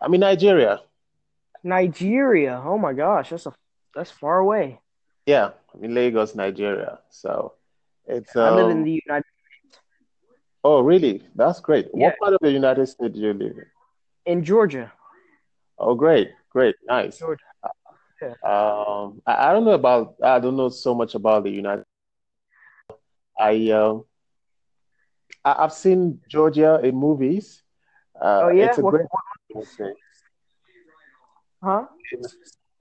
I mean Nigeria. Nigeria. Oh my gosh, that's a that's far away. Yeah, I mean Lagos, Nigeria. So it's I live in um. the United States. Oh, really? That's great. yeah What part of the United States do you live in? in Georgia. Oh, great, great, nice. Georgia. Yeah. Um, I, I don't know about. I don't know so much about the United. I um. I, I've seen Georgia in movies. Oh Uh, yeah. it's a What? great. what. Huh?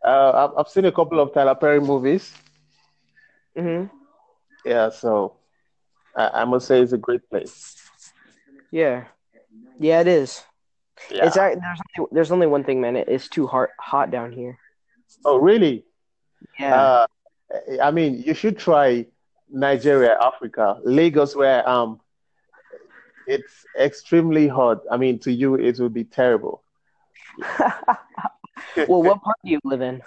Uh, I've, I've seen a couple of Tyler Perry movies. hmm Yeah, so I, I must say it's a great place. Yeah. Yeah, it is. Yeah. act- there's only, there's only one thing, man. It, it's too hot hot down here. Oh, really? Yeah. Uh, I mean, you should try Nigeria, Africa, Lagos, where um, it's extremely hot. I mean, to you, it would be terrible. Well, what part do you live in?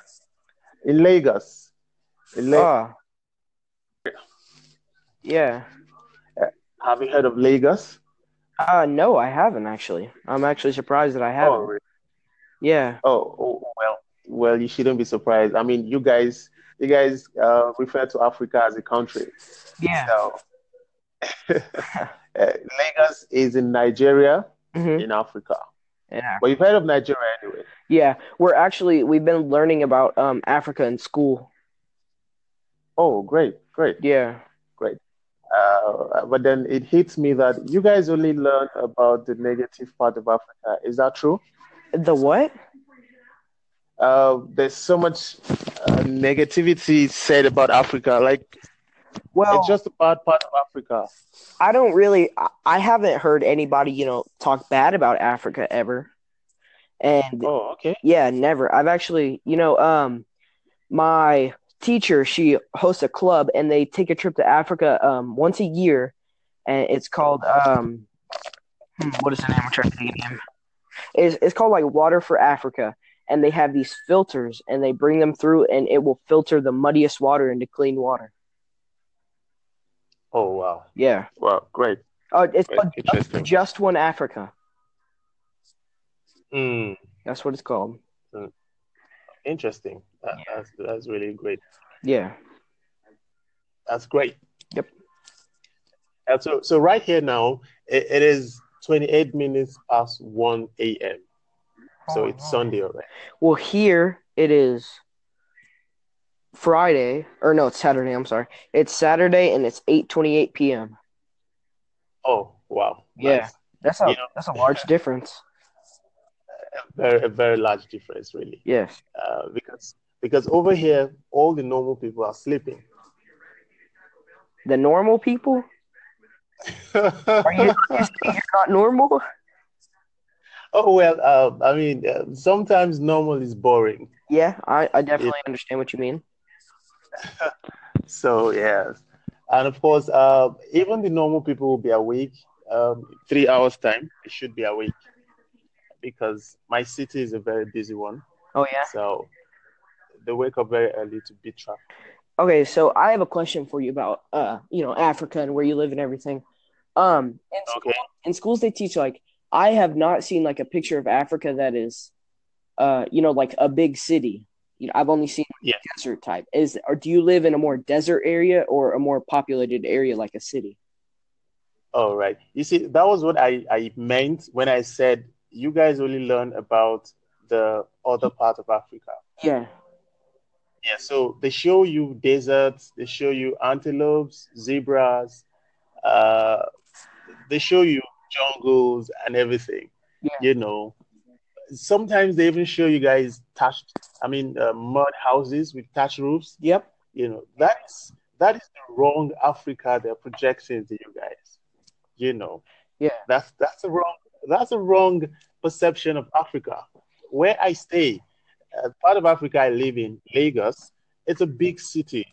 In Lagos, in La Oh, yeah. have you heard of Lagos? Uh, no, I haven't actually. I'm actually surprised that I Oh, haven't. really? Yeah. Oh, oh, well, well, you shouldn't be surprised. I mean, you guys, you guys uh, refer to Africa as a country. Yeah. So, uh, Lagos is in Nigeria, hmm in Africa. Yeah. But you've heard of Nigeria anyway. Yeah. We're actually we've been learning about um Africa in school. Oh, great, great, Yeah. great. Uh, but then it hits me that you guys only learn about the negative part of Africa. Is that true? The what? Uh, there's so much uh, negativity said about Africa. Like it's just a bad part of Africa. I don't really I haven't heard anybody, you know, talk bad about Africa ever. And Oh, okay. yeah, never. I've actually, you know, um my teacher, she hosts a club and they take a trip to Africa um once a year and it's called um hmm, what is the name? I'm trying to think of name. It's it's called like Water for Africa and they have these filters and they bring them through and it will filter the muddiest water into clean water. Oh, wow. Yeah. Wow, great. Oh, it's Great. called Just, Just One Africa. Mm, That's what it's called. interesting. That, Yeah. that's that's really great. Yeah. That's great. Yep. And so, so right here now, it, it is 28 minutes past 1 a.m. So it's Sunday already. Well, here it is Friday, or no, it's Saturday. I'm sorry. It's Saturday and it's 8:28 p.m. Oh, wow. Yeah. Nice. That's a that's a large difference. A very, a very large difference, really. Yes. Uh, because because over here, all the normal people are sleeping. The normal people? Are you, you not normal? oh well, uh, I mean, uh, sometimes normal is boring. Yeah, I, I definitely understand what you mean. So yes, and of course, uh, even the normal people will be awake. Um, three hours time, they should be awake because my city is a very busy one. Oh yeah. So they wake up very early to beat traffic. Okay, so I have a question for you about uh, you know, Africa and where you live and everything. Um, in school, Okay. in schools they teach like I have not seen like a picture of Africa that is uh, you know, like a big city. You know, I've only seen Yeah. desert type. Is or do you live in a more desert area or a more populated area like a city? All right. You see, that was what I, I meant when I said you guys only learn about the other part of Africa. Yeah. Yeah, so they show you deserts, they show you antelopes, zebras, uh, they show you jungles and everything. Yeah. You know, sometimes they even show you guys thatched, I mean, uh, mud houses with thatched roofs. Yep. You know, that is that is the wrong Africa they're projecting to you guys. You know, Yeah. that's that's a wrong that's a wrong perception of Africa. Where I stay, uh, part of Africa I live in, Lagos, it's a big city.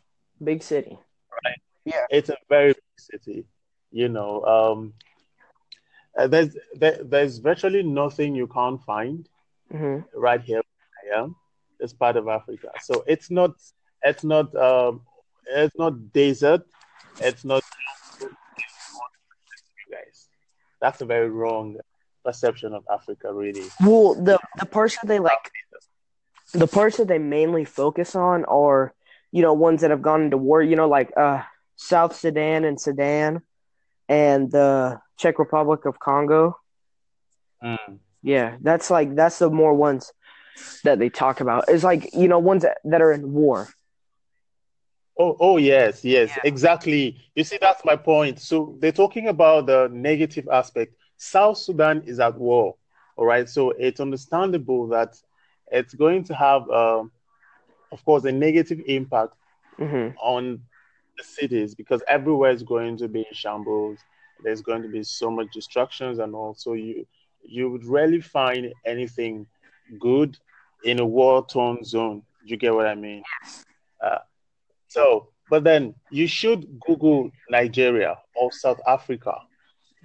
Big city. Right. Yeah. It's a very big city. You know, um, uh, there's there, there's virtually nothing you can't find hmm right here I am. It's part of Africa, so it's not it's not um, it's not desert. It's not guys. That's a very wrong perception of Africa, really. Well, the the parts that they like, the parts that they mainly focus on are, you know, ones that have gone into war. You know, like uh, South Sudan and Sudan, and the Czech Republic of Congo. Mm. Yeah, that's like that's the more ones that they talk about. It's like you know ones that, that are in war. Oh, oh yes, yes, yeah. exactly. You see, that's my point. So they're talking about the negative aspect. South Sudan is at war, all right. So it's understandable that it's going to have, um, of course, a negative impact mm-hmm. on the cities because everywhere is going to be in shambles. There's going to be so much destructions, and also you you would rarely find anything good in a war-torn zone. You get what I mean? Uh, so, but then you should Google Nigeria or South Africa.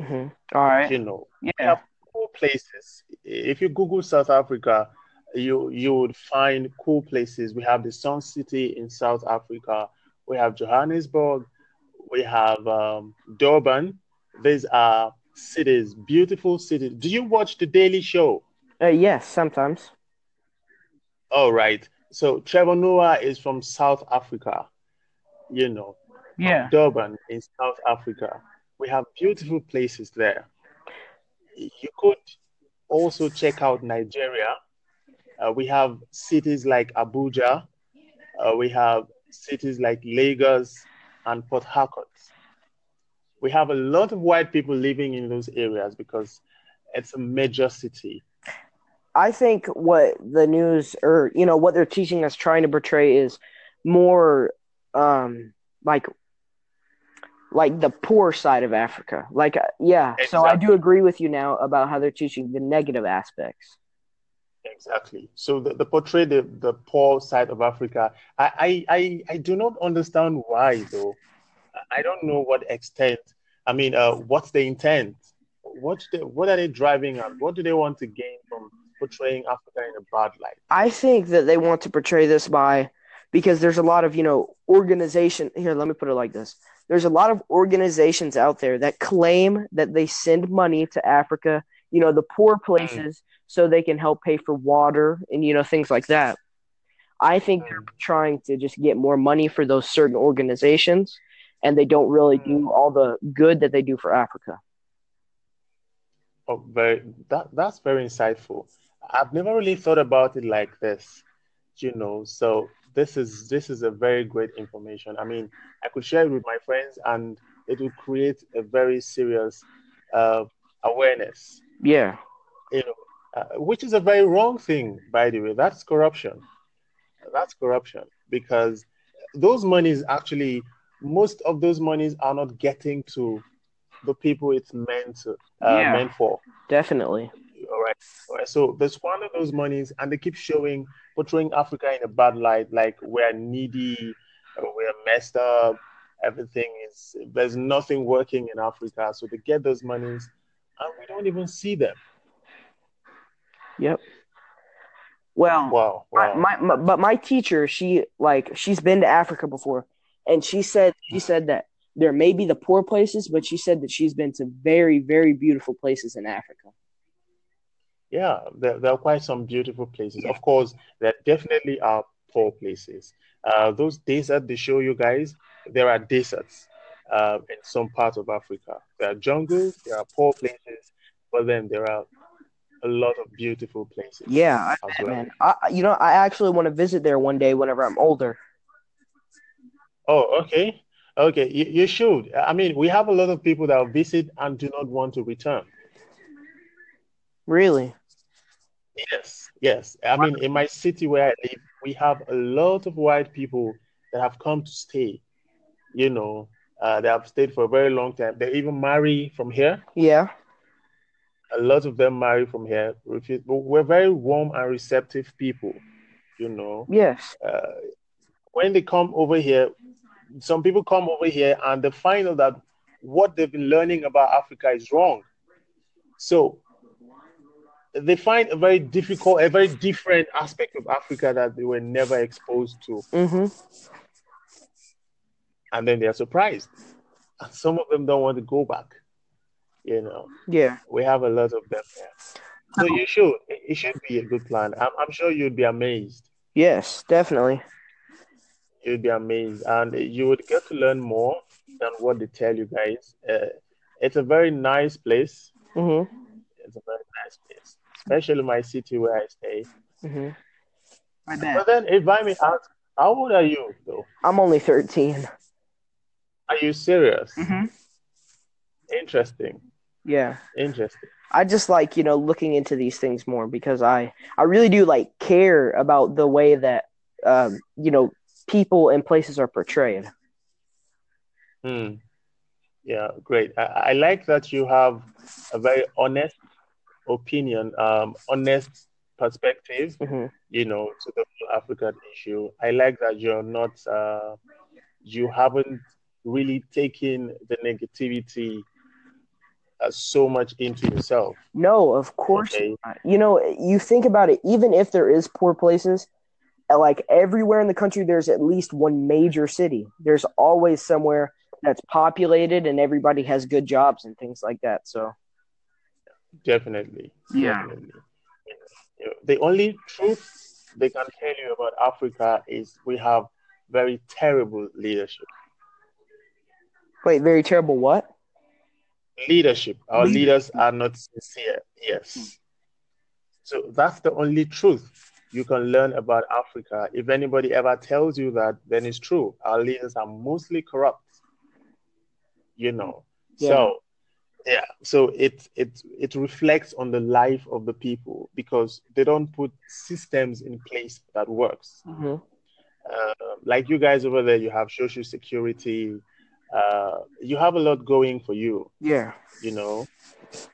Mm-hmm. All right. You know, yeah. cool places. If you Google South Africa, you you would find cool places. We have the Sun City in South Africa. We have Johannesburg. We have um, Durban. These are cities, beautiful cities. Do you watch the Daily Show? Uh, yes, sometimes. All right. So Trevor Noah is from South Africa you know, yeah, Durban in South Africa. We have beautiful places there. You could also check out Nigeria. Uh, we have cities like Abuja. Uh, we have cities like Lagos and Port Harcourt. We have a lot of white people living in those areas because it's a major city. I think what the news or you know what they're teaching us trying to portray is more um like like the poor side of Africa. Like uh, yeah, exactly. so I do agree with you now about how they're teaching the negative aspects. Exactly. So the, the portray the, the poor side of Africa. I, I, I, I do not understand why though. I don't know what extent. I mean, uh, what's the intent? What they, what are they driving at? What do they want to gain from portraying Africa in a bad light? I think that they want to portray this by because there's a lot of you know organization here let me put it like this there's a lot of organizations out there that claim that they send money to africa you know the poor places so they can help pay for water and you know things like that. I think they're trying to just get more money for those certain organizations and they don't really do all the good that they do for africa. Oh very that, that's very insightful. I've never really thought about it like this you know so this is this is a very great information. I mean, I could share it with my friends, and it will create a very serious uh, awareness. Yeah, you know, uh, which is a very wrong thing, by the way. That's corruption. That's corruption because those monies actually, most of those monies are not getting to the people it's meant to, uh, yeah, meant for. Definitely. All right. All right. So they squander those monies and they keep showing, portraying Africa in a bad light, like we're needy, we're messed up, everything is, there's nothing working in Africa. So they get those monies and we don't even see them. Yep. Well, wow, wow. My, my, but my teacher, she like she's been to Africa before, and she said she said that there may be the poor places, but she said that she's been to very very beautiful places in Africa yeah, there, there are quite some beautiful places. Of course, there definitely are poor places. Uh, those deserts they show you guys, there are deserts uh, in some parts of Africa. There are jungles, there are poor places, but then there are a lot of beautiful places. Yeah, I, well. man. I, you know, I actually want to visit there one day whenever I'm older. Oh, okay. Okay, you, you should. I mean, we have a lot of people that visit and do not want to return. Really? Yes, yes. I mean, in my city where I live, we have a lot of white people that have come to stay. You know, uh, they have stayed for a very long time. They even marry from here. Yeah. A lot of them marry from here. We're very warm and receptive people. You know. Yes. Uh, when they come over here, some people come over here and they find out that what they've been learning about Africa is wrong. So they find a very difficult, a very different aspect of Africa that they were never exposed to. Mm-hmm. And then they are surprised. And some of them don't want to go back. You know, Yeah. we have a lot of them here. So you should. It it should be a good plan. I'm, I'm sure you'd be amazed. Yes, definitely. You'd be amazed, and you would get to learn more than what they tell you guys. Uh, it's a very nice place. Mhm. It's a very nice place, especially my city where I stay. Mhm. But then, if I may ask, how old are you, though? I'm only 13. Are you serious? Mhm. Interesting. Yeah. Interesting. I just like, you know, looking into these things more because I I really do like care about the way that um, you know, people and places are portrayed. Hmm. Yeah, great. I, I like that you have a very honest opinion, um, honest perspective, Mhm. you know, to the whole African issue. I like that you're not, uh, you haven't really taken the negativity so much into yourself. No, of course Okay. not. You know, you think about it, even if there is poor places, uh, like everywhere in the country, there's at least one major city. There's always somewhere that's populated and everybody has good jobs and things like that. So, Definitely. Yeah. Definitely. The only truth they can tell you about Africa is we have very terrible leadership. wait, very terrible what? Leadership. Our leaders are not sincere. Yes. So that's the only truth you can learn about Africa. If anybody ever tells you that, then it's true. Our leaders are mostly corrupt. You know. Yeah. So yeah, so it it it reflects on the life of the people because they don't put systems in place that works. Mhm. Uh, like you guys over there, you have social security. Uh, you have a lot going for you Yeah. you know.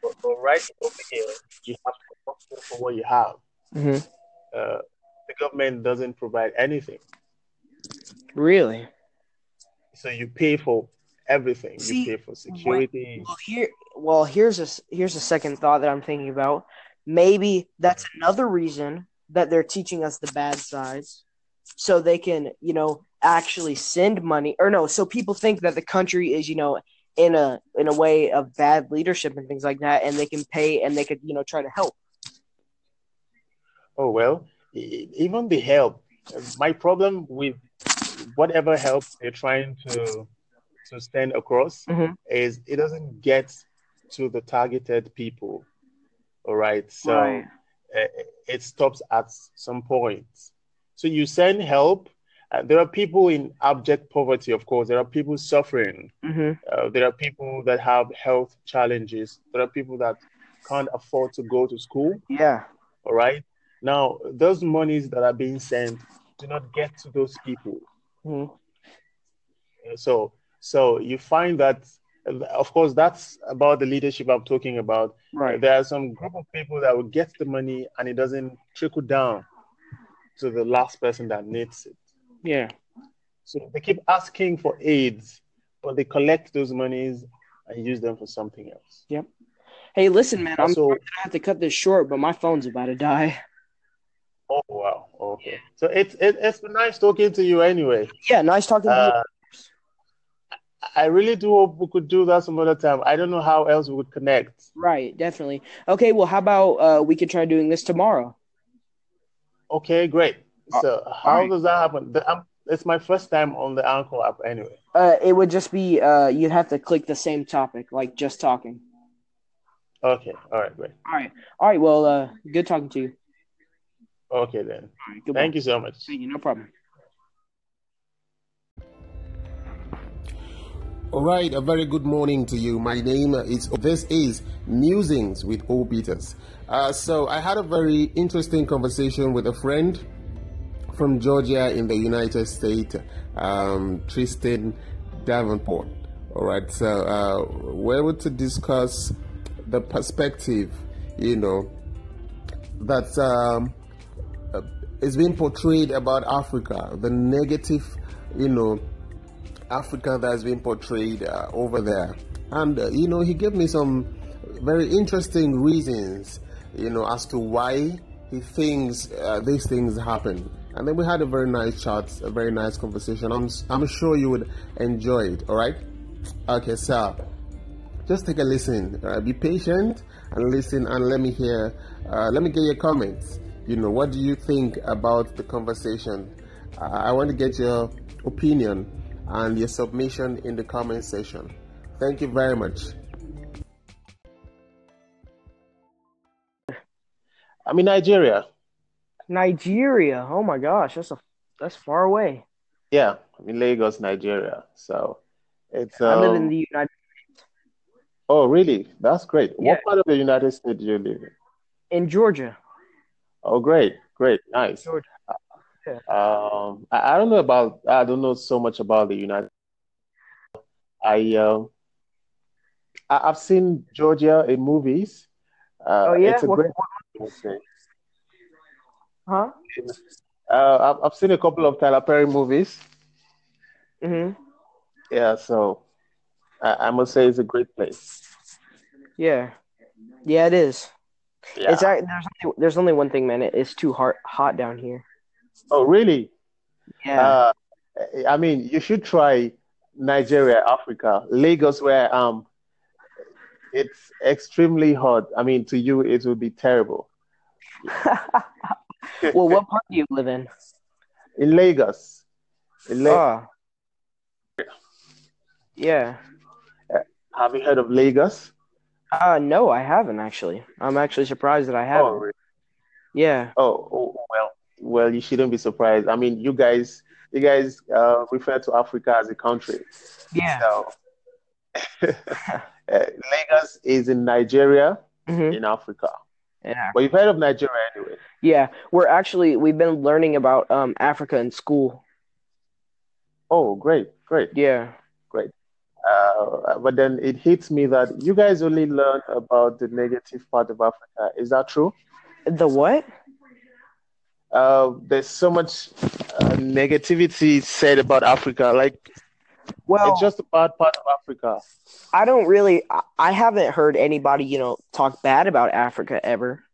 But, but right over here, you have to work for what you have. hmm Uh, the government doesn't provide anything, Really? so you pay for everything. See, you pay for security. Well, here, well, here's a here's a second thought that I'm thinking about. Maybe that's another reason that they're teaching us the bad sides, so they can, you know, actually send money. Or no, so people think that the country is, you know, in a in a way of bad leadership and things like that, and they can pay and they could, you know, try to help. Oh well, even the help. My problem with whatever help they're trying to to send across Mhm. is it doesn't get to the targeted people. All right, so. Right. uh, it stops at some point. So you send help. Uh, there are people in abject poverty, of course. There are people suffering. hmm Uh, there are people that have health challenges. There are people that can't afford to go to school. Yeah. All right. Now, those monies that are being sent do not get to those people. hmm Uh, So, so you find that, uh, of course, that's about the leadership I'm talking about. Right. There are some group of people that will get the money and it doesn't trickle down to the last person that needs it. Yeah. So they keep asking for aids, but they collect those monies and use them for something else. Yep. Hey, listen, man. I'm sorry I have to cut this short, but my phone's about to die. Oh wow, okay. So it's it, it's been nice talking to you anyway. Yeah. Nice talking to you. Uh, I really do hope we could do that some other time. I don't know how else we would connect. Right, definitely. Okay, well, how about uh, we could try doing this tomorrow? Okay, great. So how alright. does that happen? The, um, it's my first time on the Anchor app anyway. Uh, it would just be uh, you'd have to click the same topic, like just talking. Okay, all right, great. All right, all right. Well, uh, good talking to you. Okay then. All right, goodbye. Thank you so much. Thank you. No problem. All right, a very good morning to you. My name is this is Musings with O Peters. Uh, so I had a very interesting conversation with a friend from Georgia in the United States, um, Tristan Davenport. All right, so uh, we're able to discuss the perspective, you know, that um, uh, is being portrayed about Africa, the negative, you know, Africa that has been portrayed uh, over there. And, uh, you know, he gave me some very interesting reasons, you know, as to why he thinks uh, these things happen. And then we had a very nice chat, a very nice conversation. I'm, I'm sure you would enjoy it, all right? Okay, so just take a listen. Uh, be patient and listen, and let me hear. Uh, let me get your comments. You know, what do you think about the conversation? Uh, I want to get your opinion and your submission in the comment section. Thank you very much. I'm in Nigeria. Nigeria. Oh my gosh, that's a that's far away. Yeah, I'm in Lagos, Nigeria. So it's. Um, I live in the United. States. Oh, really? That's great. Yeah. What part of the United States do you live in? in Georgia. Oh, great, great, nice. Georgia. Um, I, I don't know about. I don't know so much about the United. I um, I, I've seen Georgia in movies. Uh, Oh, yeah? it's a What- great. country. Huh? Uh, I've, I've seen a couple of Tyler Perry movies. hmm Yeah, so I, I must say it's a great place. Yeah. Yeah, it is. Yeah. It's there's only, there's only one thing, man. It, it's too hot hot down here. Oh, really? Yeah. Uh, I mean, you should try Nigeria, Africa, Lagos, where um, it's extremely hot. I mean, to you, it would be terrible. well, what part do you live in? In Lagos, in La- Oh. Yeah. have you heard of Lagos? Uh, no, I haven't actually. I'm actually surprised that I Oh, haven't. really? Yeah. oh, oh, well, well, you shouldn't be surprised. I mean, you guys, you guys uh, refer to Africa as a country. Yeah. So, uh, Lagos is in Nigeria, hmm in Africa. Yeah. But you've heard of Nigeria anyway. Yeah. We're actually we've been learning about um Africa in school. Oh, great, great. Yeah. Great. Uh, but then it hits me that you guys only learn about the negative part of Africa. Is that true? The what? Uh, there's so much uh, negativity said about Africa. Like Well, it's just a bad part of Africa. I don't really. I, haven't heard anybody, you know, talk bad about Africa ever.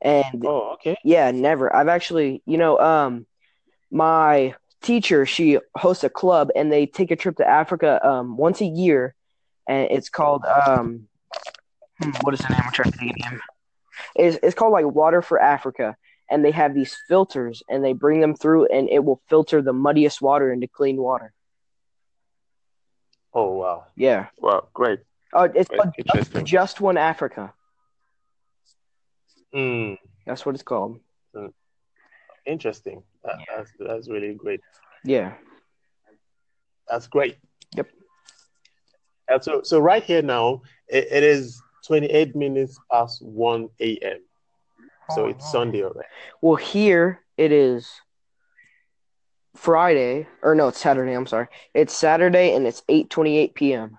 And Oh, okay. yeah, never. I've actually, you know, um, my teacher, she hosts a club, and they take a trip to Africa um once a year, and it's called um, hmm, what is the name? I'm trying to think of the name. It's it's called like Water for Africa, and they have these filters, and they bring them through, and it will filter the muddiest water into clean water. Oh, wow. Yeah. Wow, great. Oh, it's Great. called Interesting. Just One Africa. Mm, That's what it's called. interesting. That, Yeah. That's that's really great. Yeah. That's great. Yep. And so, so right here now, it, it is 28 minutes past 1 a.m. So Oh, it's wow. Sunday already. Well, here it is Friday, or no, it's Saturday. I'm sorry. It's Saturday, and it's 8:28 p.m.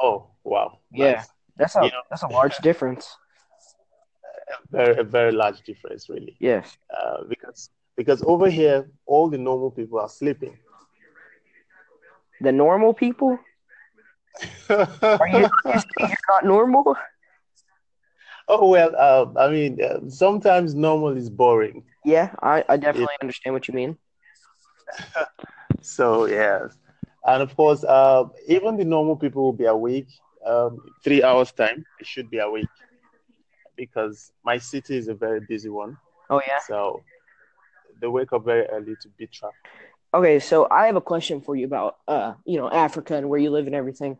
Oh, wow. Yeah. Nice. That's a You know- that's a large difference. A very, a very large difference, really. Yes. Uh, because because over here, all the normal people are sleeping. The normal people are you, you you're not normal? oh well, uh, I mean, uh, sometimes normal is boring. Yeah, I, I definitely understand what you mean. So yes, and of course, uh, even the normal people will be awake. Um, three hours time, they should be awake because my city is a very busy one. Oh yeah. So they wake up very early to beat traffic. Okay, so I have a question for you about uh, you know, Africa and where you live and everything.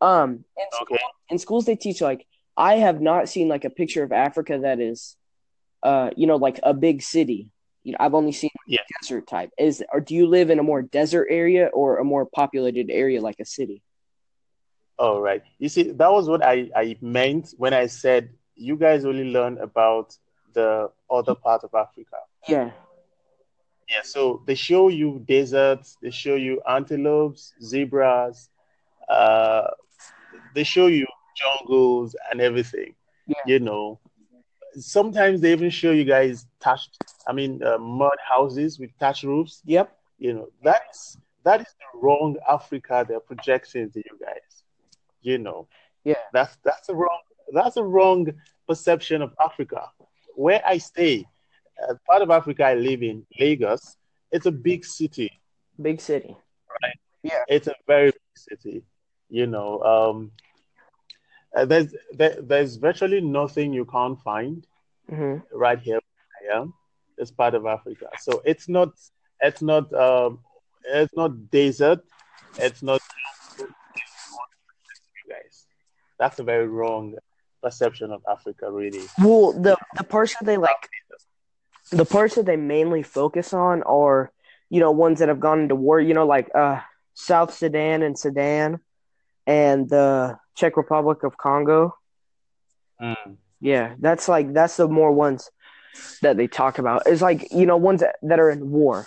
Um, in school, Okay. in schools they teach like I have not seen like a picture of Africa that is, uh, you know, like a big city. You know, I've only seen Yeah. desert type. Is or do you live in a more desert area or a more populated area like a city? All right. You see, that was what I, I meant when I said you guys only learn about the other part of Africa. Yeah. Yeah, so they show you deserts, they show you antelopes, zebras, uh, they show you jungles and everything. Yeah. You know, sometimes they even show you guys thatched, I mean, uh, mud houses with thatched roofs. Yep. You know, that's that is the wrong Africa they're projecting to you guys. You know, Yeah. that's that's a wrong that's a wrong perception of Africa. Where I stay, uh, part of Africa I live in, Lagos, it's a big city. Big city. Right. Yeah. It's a very big city. You know, um, uh, there's there, there's virtually nothing you can't find Mhm. right here I am. This part of Africa. So it's not it's not um it's not desert. It's not guys. That's a very wrong perception of Africa, really. Well, the the parts that they like, the parts that they mainly focus on are, you know, ones that have gone into war. You know, like uh, South Sudan and Sudan, and the Czech Republic of Congo. Mm. Yeah, that's like that's the more ones that they talk about. It's like you know ones that, that are in war.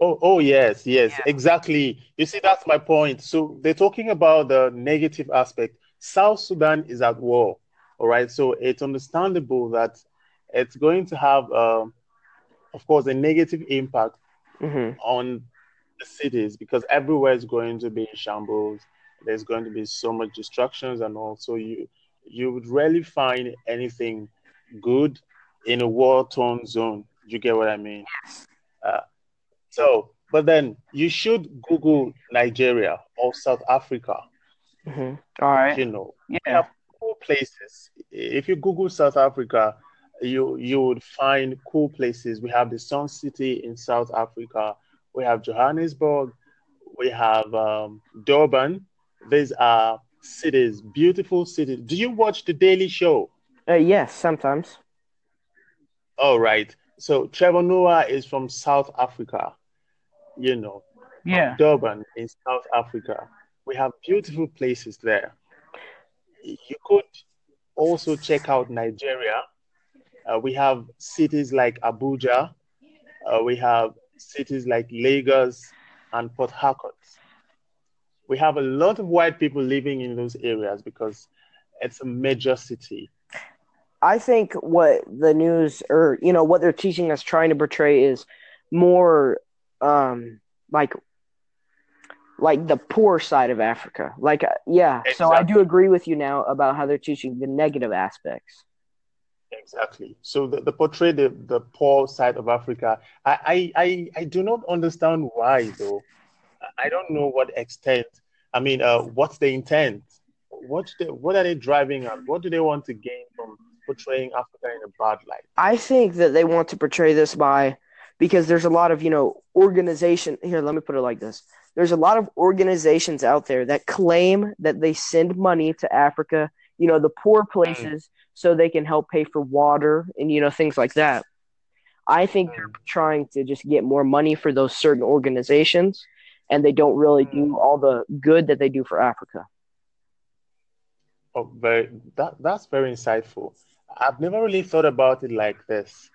Oh, oh yes, yes, exactly. You see, that's my point. So they're talking about the negative aspect. South Sudan is at war, all right. So it's understandable that it's going to have, um, of course, a negative impact hmm on the cities because everywhere is going to be in shambles. There's going to be so much distractions, and also you you would rarely find anything good in a war-torn zone. You get what I mean? Uh, so, but then you should Google Nigeria or South Africa. hmm All right. You know, we Yeah. have cool places. If you Google South Africa, you you would find cool places. We have the Sun City in South Africa. We have Johannesburg. We have um, Durban. These are cities, beautiful cities. Do you watch the Daily Show? Uh, yes, sometimes. All right. So Trevor Noah is from South Africa. You know, Yeah. Durban in South Africa. We have beautiful places there. You could also check out Nigeria. Uh, we have cities like Abuja. Uh, we have cities like Lagos and Port Harcourt. We have a lot of white people living in those areas because it's a major city. I think what the news or you know what they're teaching us trying to portray is more um like like the poor side of Africa. Like uh, yeah, so I do agree with you now about how they're teaching the negative aspects. Exactly. So the, the portray the, the poor side of Africa. I, I, I, I do not understand why though. I don't know what extent. I mean, uh, what's the intent? What what are they driving at? What do they want to gain from portraying Africa in a bad light? I think that they want to portray this by because there's a lot of, you know, organization here, let me put it like this. There's a lot of organizations out there that claim that they send money to Africa, you know, the poor places so they can help pay for water and you know things like that. I think they're trying to just get more money for those certain organizations and they don't really do all the good that they do for Africa. Oh, very that that's very insightful. I've never really thought about it like this,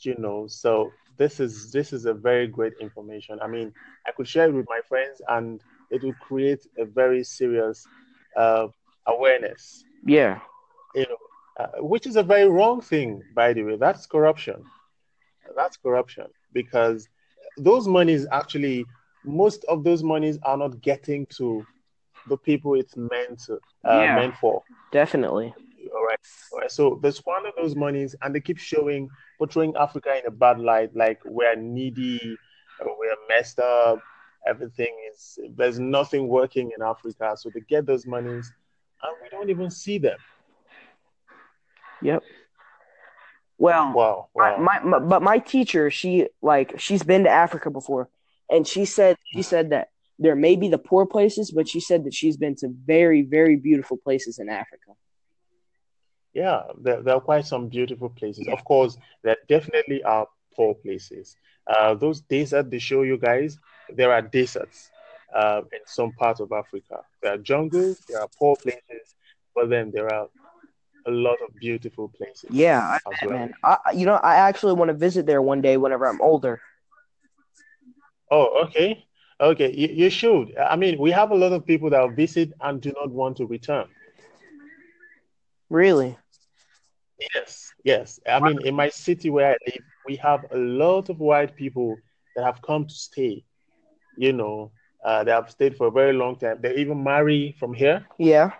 you know. So this is this is a very great information. I mean, I could share it with my friends, and it will create a very serious uh, awareness, Yeah. you know, uh, which is a very wrong thing, by the way. That's corruption. That's corruption because those monies actually, most of those monies are not getting to the people it's meant to, uh, Yeah. meant for. Definitely. All right. All right. So they squander those monies and they keep showing, portraying Africa in a bad light, like we're needy, uh, we're messed up, everything is, there's nothing working in Africa. So they get those monies and we don't even see them. Yep. Well, Wow. my, Wow. my, my but my teacher she like she's been to africa before and she said she said that there may be the poor places but she said that she's been to very very beautiful places in africa Yeah, there, there are quite some beautiful places. Of course, there definitely are poor places. Uh, those deserts they show you guys, there are deserts uh, in some parts of Africa. There are jungles, there are poor places, but then there are a lot of beautiful places yeah I as bet, well. man I, you know i actually want to visit there one day whenever i'm older Oh, okay. Okay, you, you should. I mean, we have a lot of people that visit and do not want to return. really Yes, yes. I mean, in my city where I live, we have a lot of white people that have come to stay. You know, uh, they have stayed for a very long time. They even marry from here. yeah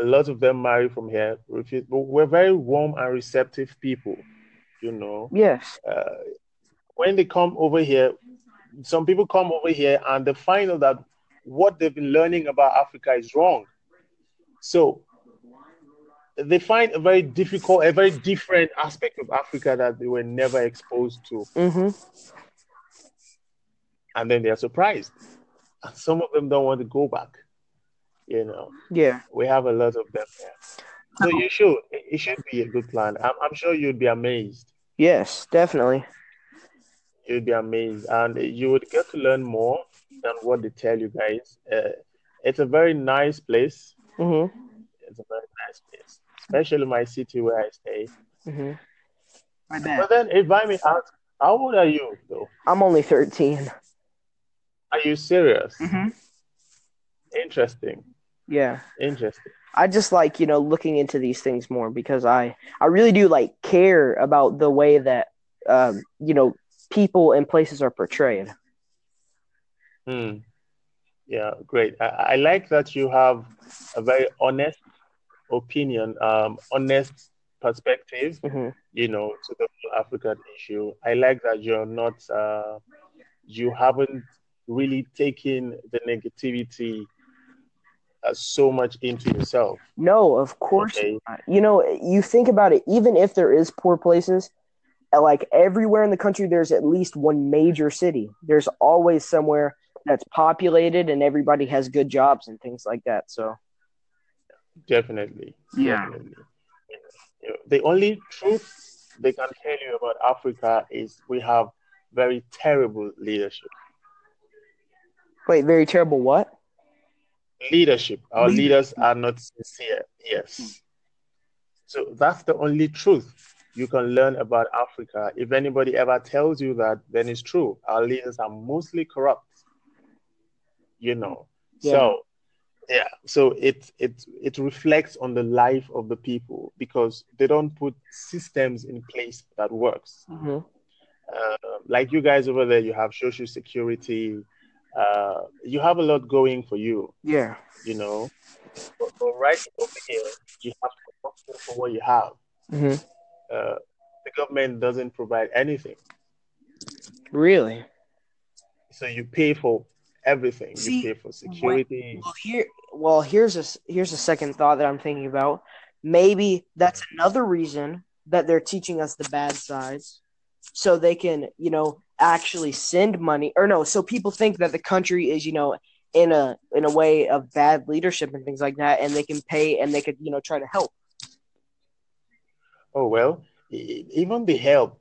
A lot of them marry from here. But We're very warm and receptive people. You know, yes uh, when they come over here, some people come over here and they find out that what they've been learning about Africa is wrong. So they find a very difficult, a very different aspect of Africa that they were never exposed to. Mm-hmm. And then they're surprised. And some of them don't want to go back. You know, Yeah. we have a lot of them there. So you should, it should be a good plan. I'm, I'm sure you'd be amazed. Yes, definitely. You'd be amazed. And you would get to learn more than what they tell you guys. Uh, it's a very nice place. Mm-hmm. It's a very nice place, especially my city where I stay. Mm-hmm. But then, if I may ask, how old are you, though? I'm only 13. Are you serious? Mm-hmm. Interesting. Yeah. Interesting. I just like, you know, looking into these things more because I I really do like care about the way that um, you know, people and places are portrayed. Hmm. Yeah, great. I, I like that you have a very honest opinion, um, honest perspective, hmm you know, to the whole African issue. I like that you're not, uh, you haven't really taken the negativity uh, so much into yourself. No, of course Okay. You know, you think about it, even if there is poor places, like everywhere in the country there's at least one major city. There's always somewhere that's populated and everybody has good jobs and things like that. So, Definitely. Yeah. Definitely. You know, the only truth they can tell you about Africa is we have very terrible leadership. wait, very terrible what? Leadership. Our Lead- leaders are not sincere. Yes. So that's the only truth you can learn about Africa. If anybody ever tells you that, then it's true. Our leaders are mostly corrupt. You know. Yeah. So yeah, so it it it reflects on the life of the people because they don't put systems in place that works. hmm Uh, like you guys over there, you have social security. Uh, you have a lot going for you Yeah. you know. But, but right over here, you have to work for what you have. hmm Uh, the government doesn't provide anything, Really? so you pay for everything. See, you pay for security. Well, here, well, here's a s- here's a second thought that I'm thinking about. Maybe that's another reason that they're teaching us the bad sides, so they can, you know, actually send money. Or no, so people think that the country is, you know, in a in a way of bad leadership and things like that, and they can pay and they could, you know, try to help. Oh well, even the help.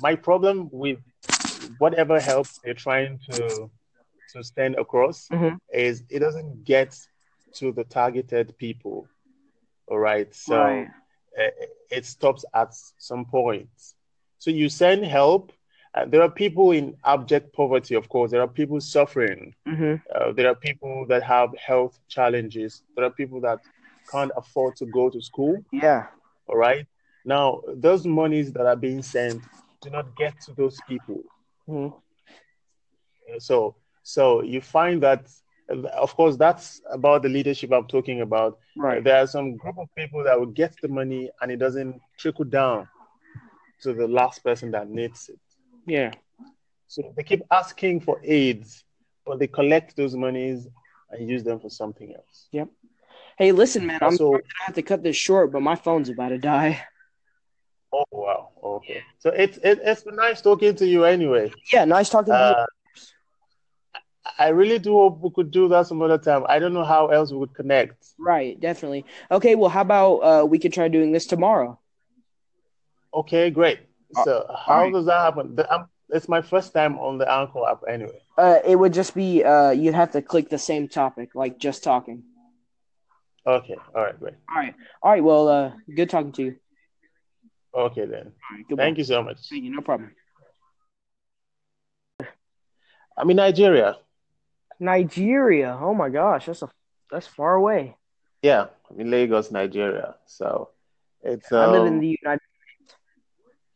My problem with whatever help they're trying to to send across Mhm. is it doesn't get to the targeted people. All right, so. Right. uh, it stops at some point. So you send help. Uh, there are people in abject poverty, of course. There are people suffering. hmm Uh, there are people that have health challenges. There are people that can't afford to go to school. Yeah. All right. Now, those monies that are being sent do not get to those people. hmm Uh, So, so you find that, of course, that's about the leadership I'm talking about. Right. There are some group of people that will get the money and it doesn't trickle down to the last person that needs it. Yeah. So they keep asking for aids, but they collect those monies and use them for something else. Yep. Hey, listen, man. I'm So, sorry I have to cut this short, but my phone's about to die. Oh wow, okay. So it's it, it's been nice talking to you anyway. Yeah. Nice talking to you. Uh, I really do hope we could do that some other time. I don't know how else we would connect. Right, definitely. Okay, well, how about uh, we could try doing this tomorrow? Okay, great. So how right. does that happen? The, um, it's my first time on the Anchor app anyway. Uh, it would just be uh, you'd have to click the same topic, like just talking. Okay, all right, great. All right, all right. Well, uh, good talking to you. Okay then. All right, goodbye. Thank you so much. Thank you. No problem. I'm in Nigeria. Nigeria. Oh my gosh, that's a that's far away. Yeah, I'm in Lagos, Nigeria. So it's I live in um, the United States.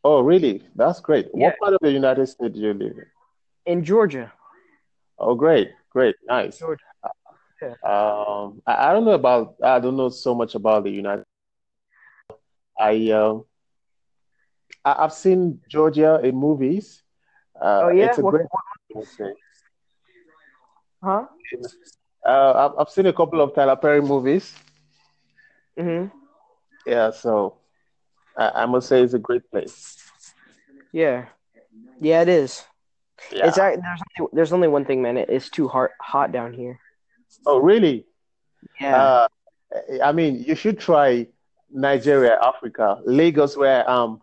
oh really? That's great. Yeah. What part of the United States do you live in? in Georgia. Oh great, great, nice. Georgia. Um, I, I don't know about I don't know so much about the United. I um, I, I've seen Georgia in movies. Uh, Oh, yeah? it's a What- great. I say. Huh? Uh, I've, I've seen a couple of Tyler Perry movies. hmm Yeah, so I, I must say it's a great place. Yeah. Yeah, it is. Yeah. It's there's only, there's only one thing, man. It, it's too hot hot down here. Oh, really? Yeah. Uh, I mean, you should try Nigeria, Africa, Lagos, where um,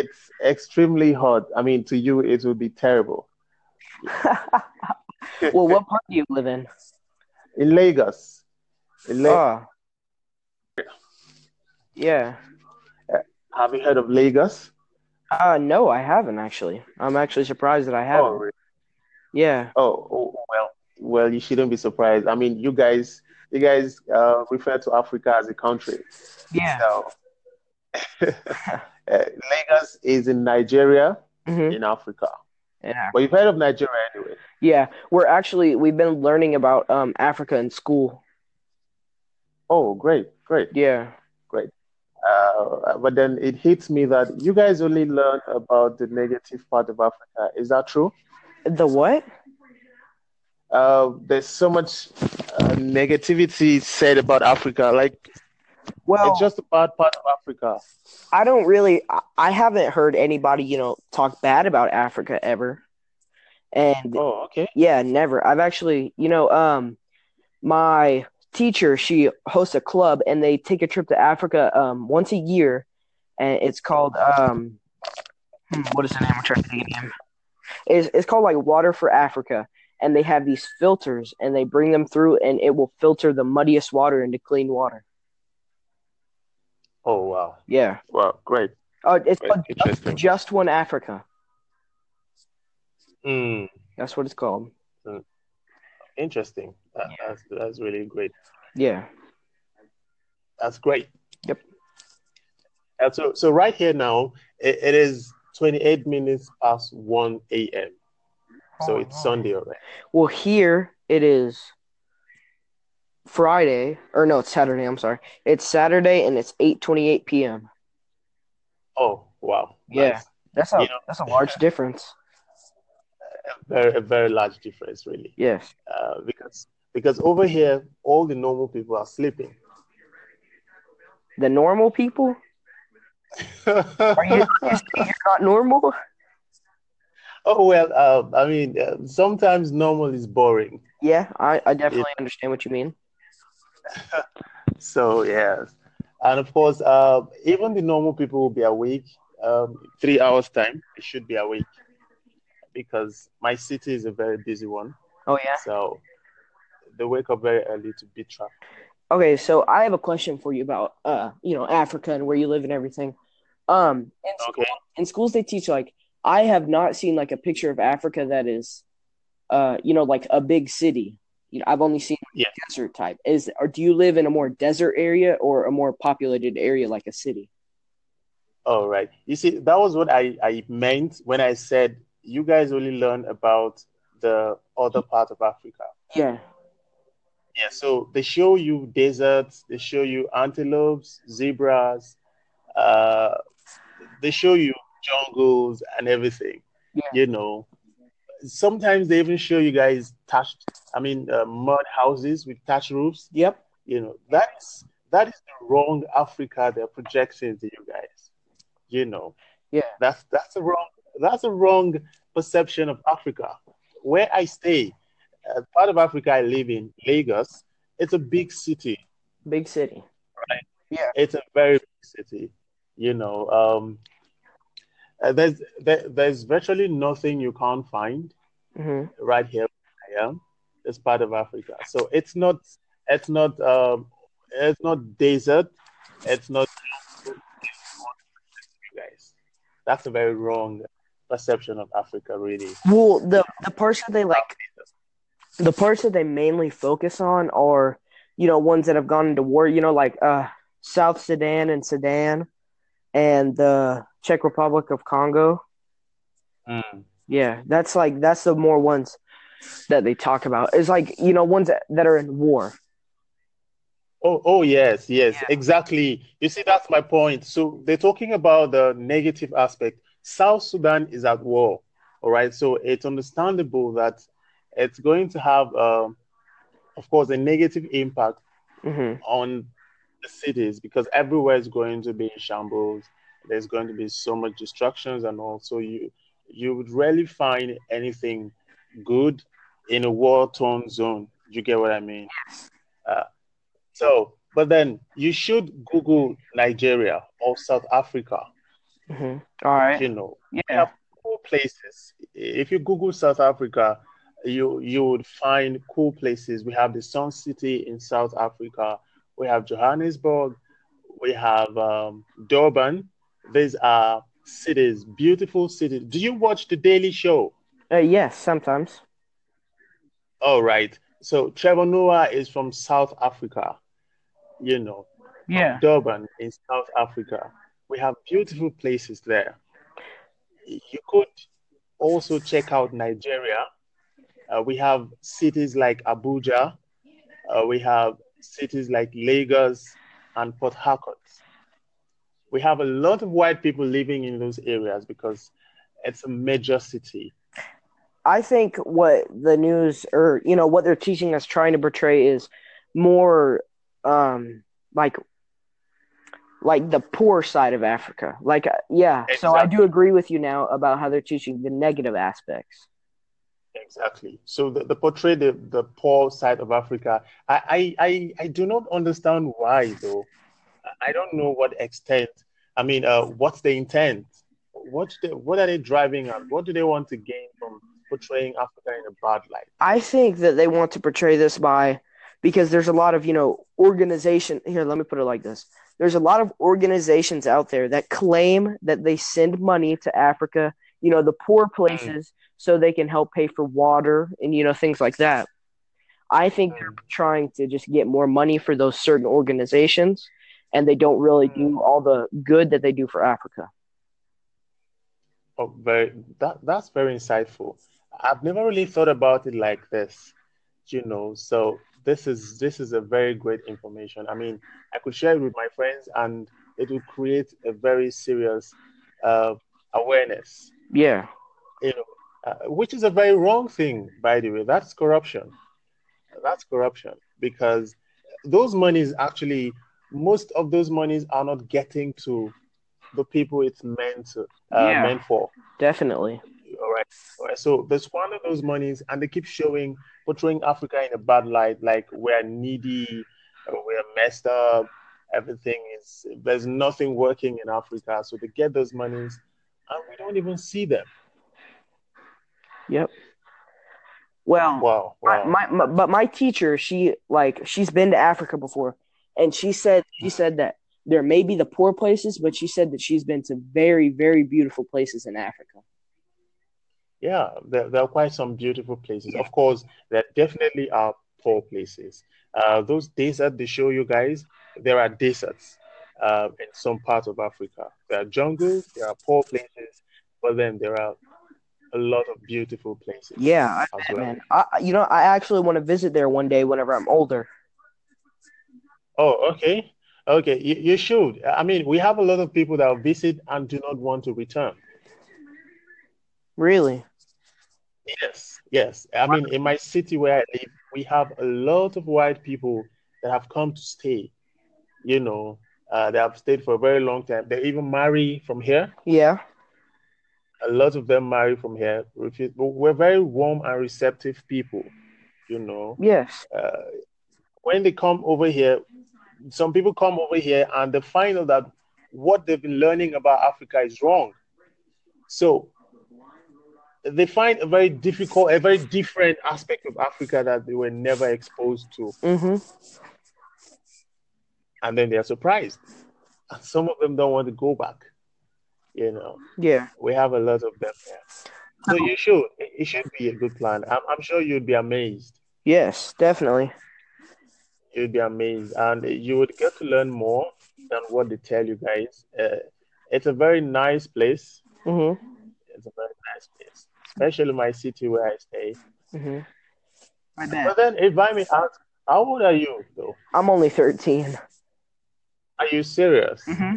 it's extremely hot. I mean, to you, it would be terrible. well, what part do you live in? In Lagos, in La- Oh. Yeah. have you heard of Lagos? Uh no, I haven't actually. I'm actually surprised that I haven't. Oh, really? Yeah. oh, oh, well, well, you shouldn't be surprised. I mean, you guys, you guys uh, refer to Africa as a country. Yeah. So, uh, Lagos is in Nigeria, hmm in Africa. Yeah. But you've heard of Nigeria anyway. Yeah. We're actually we've been learning about um Africa in school. Oh, great, great. Yeah. Great. Uh, but then it hits me that you guys only learn about the negative part of Africa. Is that true? The what? Uh, there's so much uh, negativity said about Africa. Like Well, it's just a bad part of Africa. I don't really I- haven't heard anybody, you know, talk bad about Africa ever. And Oh, okay. Yeah, never. I've actually, you know, um, my teacher, she hosts a club and they take a trip to Africa um once a year, and it's called um, hmm, what is the name? I'm trying to think of the name. It's it's called like Water for Africa, and they have these filters and they bring them through, and it will filter the muddiest water into clean water. Oh, wow. Yeah. Wow, great. Oh, it's Great. called Interesting. Just One Africa. Mm, That's what it's called. interesting. That, Yeah. That's that's really great. Yeah. That's great. Yep. And so, so right here now, it, it is 28 minutes past 1 a.m. So Oh, it's. Sunday already. Well, here it is Friday, or no, it's Saturday. I'm sorry. It's Saturday, and it's 8:28 p.m. Oh, wow. Yeah. Nice. That's a You know- that's a large difference. A very, a very large difference, really. Yes. Uh, because because over here, all the normal people are sleeping. The normal people? Are you, you you're not normal? oh well, uh, I mean, uh, sometimes normal is boring. Yeah, I, I definitely understand what you mean. So yes, and of course, uh, even the normal people will be awake. Um, three hours time, they should be awake because my city is a very busy one. Oh yeah. So they wake up very early to beat traffic. Okay, so I have a question for you about uh, you know, Africa and where you live and everything. Um, in, school, Okay. in schools they teach like I have not seen like a picture of Africa that is, uh, you know, like a big city. You know, I've only seen Yeah. desert type. Is or do you live in a more desert area or a more populated area like a city? All right. You see, that was what I, I meant when I said you guys only learn about the other part of Africa. Yeah. Yeah, so they show you deserts, they show you antelopes, zebras, uh, they show you jungles and everything. Yeah. You know, sometimes they even show you guys thatched, I mean, uh, mud houses with thatched roofs. Yep. You know, that's that is the wrong Africa they're projecting to you guys. You know, Yeah. that's that's a wrong that's a wrong perception of Africa. Where I stay, uh, part of Africa I live in, Lagos, it's a big city. Big city. Right. Yeah. It's a very big city. You know, um, uh, there's there, there's virtually nothing you can't find hmm right here I am. It's part of Africa, so it's not it's not um, it's not desert. It's not you guys. That's a very wrong perception of Africa, really. Well, the the parts that they like, the parts that they mainly focus on are, you know, ones that have gone into war. You know, like uh, South Sudan and Sudan, and the Czech Republic of Congo. Mm. Yeah, that's like that's the more ones that they talk about. It's like you know ones that, that are in war. Oh, oh yes, yes, Yeah. exactly. You see, that's my point. So they're talking about the negative aspect. South Sudan is at war, all right. So it's understandable that it's going to have, um, of course, a negative impact hmm on the cities because everywhere is going to be in shambles. There's going to be so much distractions, and also you you would rarely find anything good in a war-torn zone. You get what I mean? Uh, so, but then you should Google Nigeria or South Africa. Mm-hmm. All right. You know, Yeah. have cool places. If you Google South Africa, you you would find cool places. We have the Sun City in South Africa. We have Johannesburg. We have um, Durban. These are cities, beautiful cities. Do you watch the Daily Show? Uh, yes, sometimes. All right. So Trevor Noah is from South Africa. You know, Yeah. Durban in South Africa. We have beautiful places there. You could also check out Nigeria. Uh, we have cities like Abuja. Uh, we have cities like Lagos and Port Harcourt. We have a lot of white people living in those areas because it's a major city. I think what the news or you know what they're teaching us trying to portray is more um like like the poor side of Africa. Like uh, yeah, so I do agree with you now about how they're teaching the negative aspects. Exactly. So the, the portray the, the poor side of Africa. I, I, I, I do not understand why though. I don't know what extent. I mean, uh, what's the intent? What they, what are they driving at? What do they want to gain from portraying Africa in a bad light? I think that they want to portray this by because there's a lot of, you know, organization here, let me put it like this. There's a lot of organizations out there that claim that they send money to Africa, you know, the poor places so they can help pay for water and you know things like that. I think they're trying to just get more money for those certain organizations and they don't really do all the good that they do for Africa. Oh, very that that's very insightful. I've never really thought about it like this, you know. So this is this is a very great information. I mean, I could share it with my friends, and it will create a very serious uh, awareness, Yeah. you know, uh, which is a very wrong thing, by the way. That's corruption. That's corruption because those monies actually, most of those monies are not getting to the people it's meant to, uh, Yeah. meant for. Definitely. All right. All right. So they squander those monies and they keep showing, portraying Africa in a bad light, like we're needy, uh, we're messed up, everything is, there's nothing working in Africa. So they get those monies and we don't even see them. Yep. Well, Wow. my, Wow. my, my but my teacher she like she's been to africa before and she said she said that there may be the poor places but she said that she's been to very very beautiful places in africa Yeah, there, there are quite some beautiful places. Of course, there definitely are poor places. Uh, those deserts they show you guys, there are deserts uh, in some parts of Africa. There are jungles, there are poor places, but then there are a lot of beautiful places yeah I well. man I, you know i actually want to visit there one day whenever i'm older Oh, okay. Okay, you, you should. I mean, we have a lot of people that visit and do not want to return. really Yes, yes. I mean, in my city where I live, we have a lot of white people that have come to stay. You know, uh, they have stayed for a very long time. They even marry from here. yeah A lot of them marry from here. We're very warm and receptive people. You know, yes uh, when they come over here, some people come over here and they find out that what they've been learning about Africa is wrong. So they find a very difficult, a very different aspect of Africa that they were never exposed to. mm-hmm And then they are surprised. And some of them don't want to go back. You know, yeah we have a lot of them there. So you should, it it should be a good plan. I'm, I'm sure you'd be amazed. yes definitely You'd be amazed, and you would get to learn more than what they tell you guys. Uh, it's a very nice place. mm-hmm It's a very nice place, especially my city where I stay. mm-hmm i But then, if I may ask, how old are you, though? i'm only 13 Are you serious? mm-hmm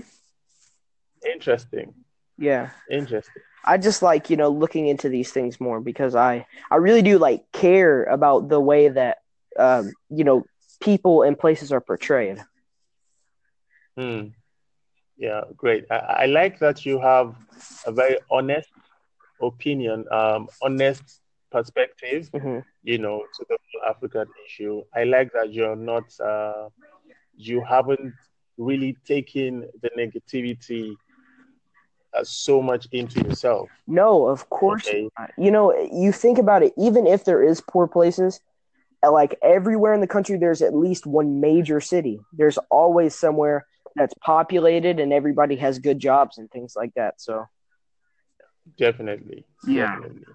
Interesting. yeah Interesting. I just like, you know, looking into these things more because I I really do like care about the way that um, you know, people and places are portrayed. Hmm. Yeah, great. I, I, like that you have a very honest opinion, um, honest perspective, mm-hmm. you know, to the African issue. I like that you're not, uh, you haven't really taken the negativity uh, so much into yourself. No, of course. Okay. You know, you think about it. Even if there is poor places, like everywhere in the country, there's at least one major city. There's always somewhere that's populated and everybody has good jobs and things like that. So, definitely, yeah. Definitely.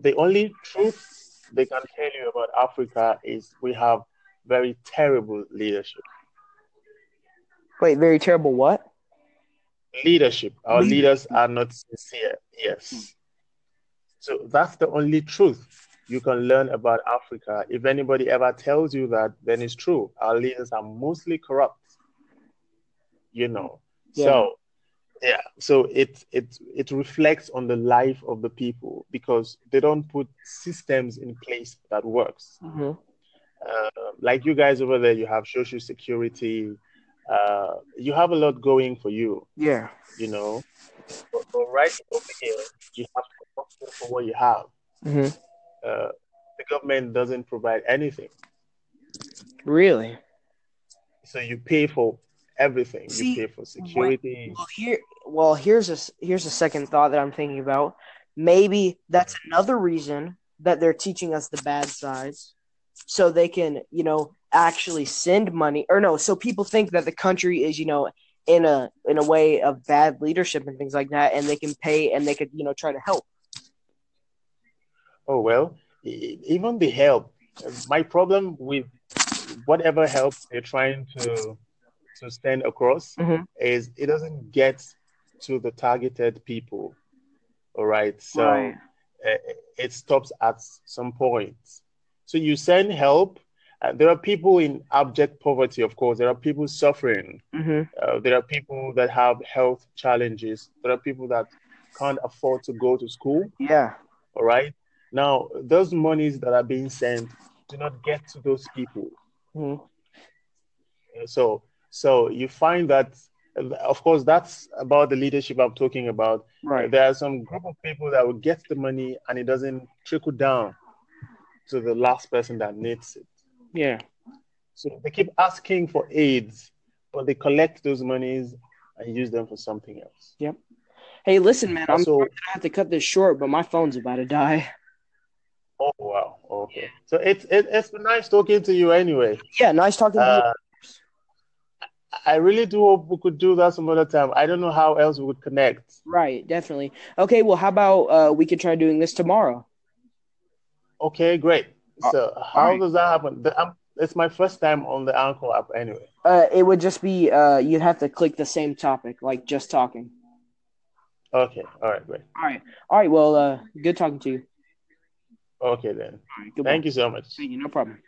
The only truth they can tell you about Africa is we have very terrible leadership. Wait, very terrible what? Leadership. Our leaders are not sincere. Yes. Hmm. So that's the only truth you can learn about Africa. If anybody ever tells you that, then it's true. Our leaders are mostly corrupt. You know. Yeah. So yeah, so it it it reflects on the life of the people because they don't put systems in place that works. Mm-hmm. Uh, like you guys over there, you have social security. Uh, you have a lot going for you. Yeah. You know, but, but right over here, you have to work for what you have. Mm-hmm uh, the government doesn't provide anything. Really? So you pay for everything. See, you pay for security. well, here, well, here's a here's a second thought that I'm thinking about. Maybe that's another reason that they're teaching us the bad sides, so they can, you know, actually send money. Or no, so people think that the country is, you know, in a in a way of bad leadership and things like that, and they can pay and they could, you know, try to help. Oh well, even the help. My problem with whatever help they're trying to to send across mm-hmm. is it doesn't get to the targeted people. All right, so right. Uh, it stops at some point. So you send help. Uh, there are people in abject poverty, of course. There are people suffering. Mm-hmm. Uh, there are people that have health challenges. There are people that can't afford to go to school. Yeah. All right. Now, those monies that are being sent do not get to those people. Mm-hmm. So, so you find that, of course, that's about the leadership I'm talking about. Right. There are some group of people that will get the money and it doesn't trickle down to the last person that needs it. Yeah. So they keep asking for aids, but they collect those monies and use them for something else. Yep. Hey, listen, man, I'm so, sorry I have to cut this short, but my phone's about to die. Oh wow. Okay. So it's it, it's been nice talking to you anyway. Yeah, nice talking to uh, you. I really do hope we could do that some other time. I don't know how else we would connect. Right, definitely. Okay, well, how about uh, we could try doing this tomorrow? Okay, great. Uh, so uh, how right. does that happen? The, um, it's my first time on the Anchor app anyway. Uh, it would just be uh, you'd have to click the same topic, like just talking. Okay. All right. Great. All right. All right. Well, uh, good talking to you. Okay then. Thank you so much. Thank you. No problem.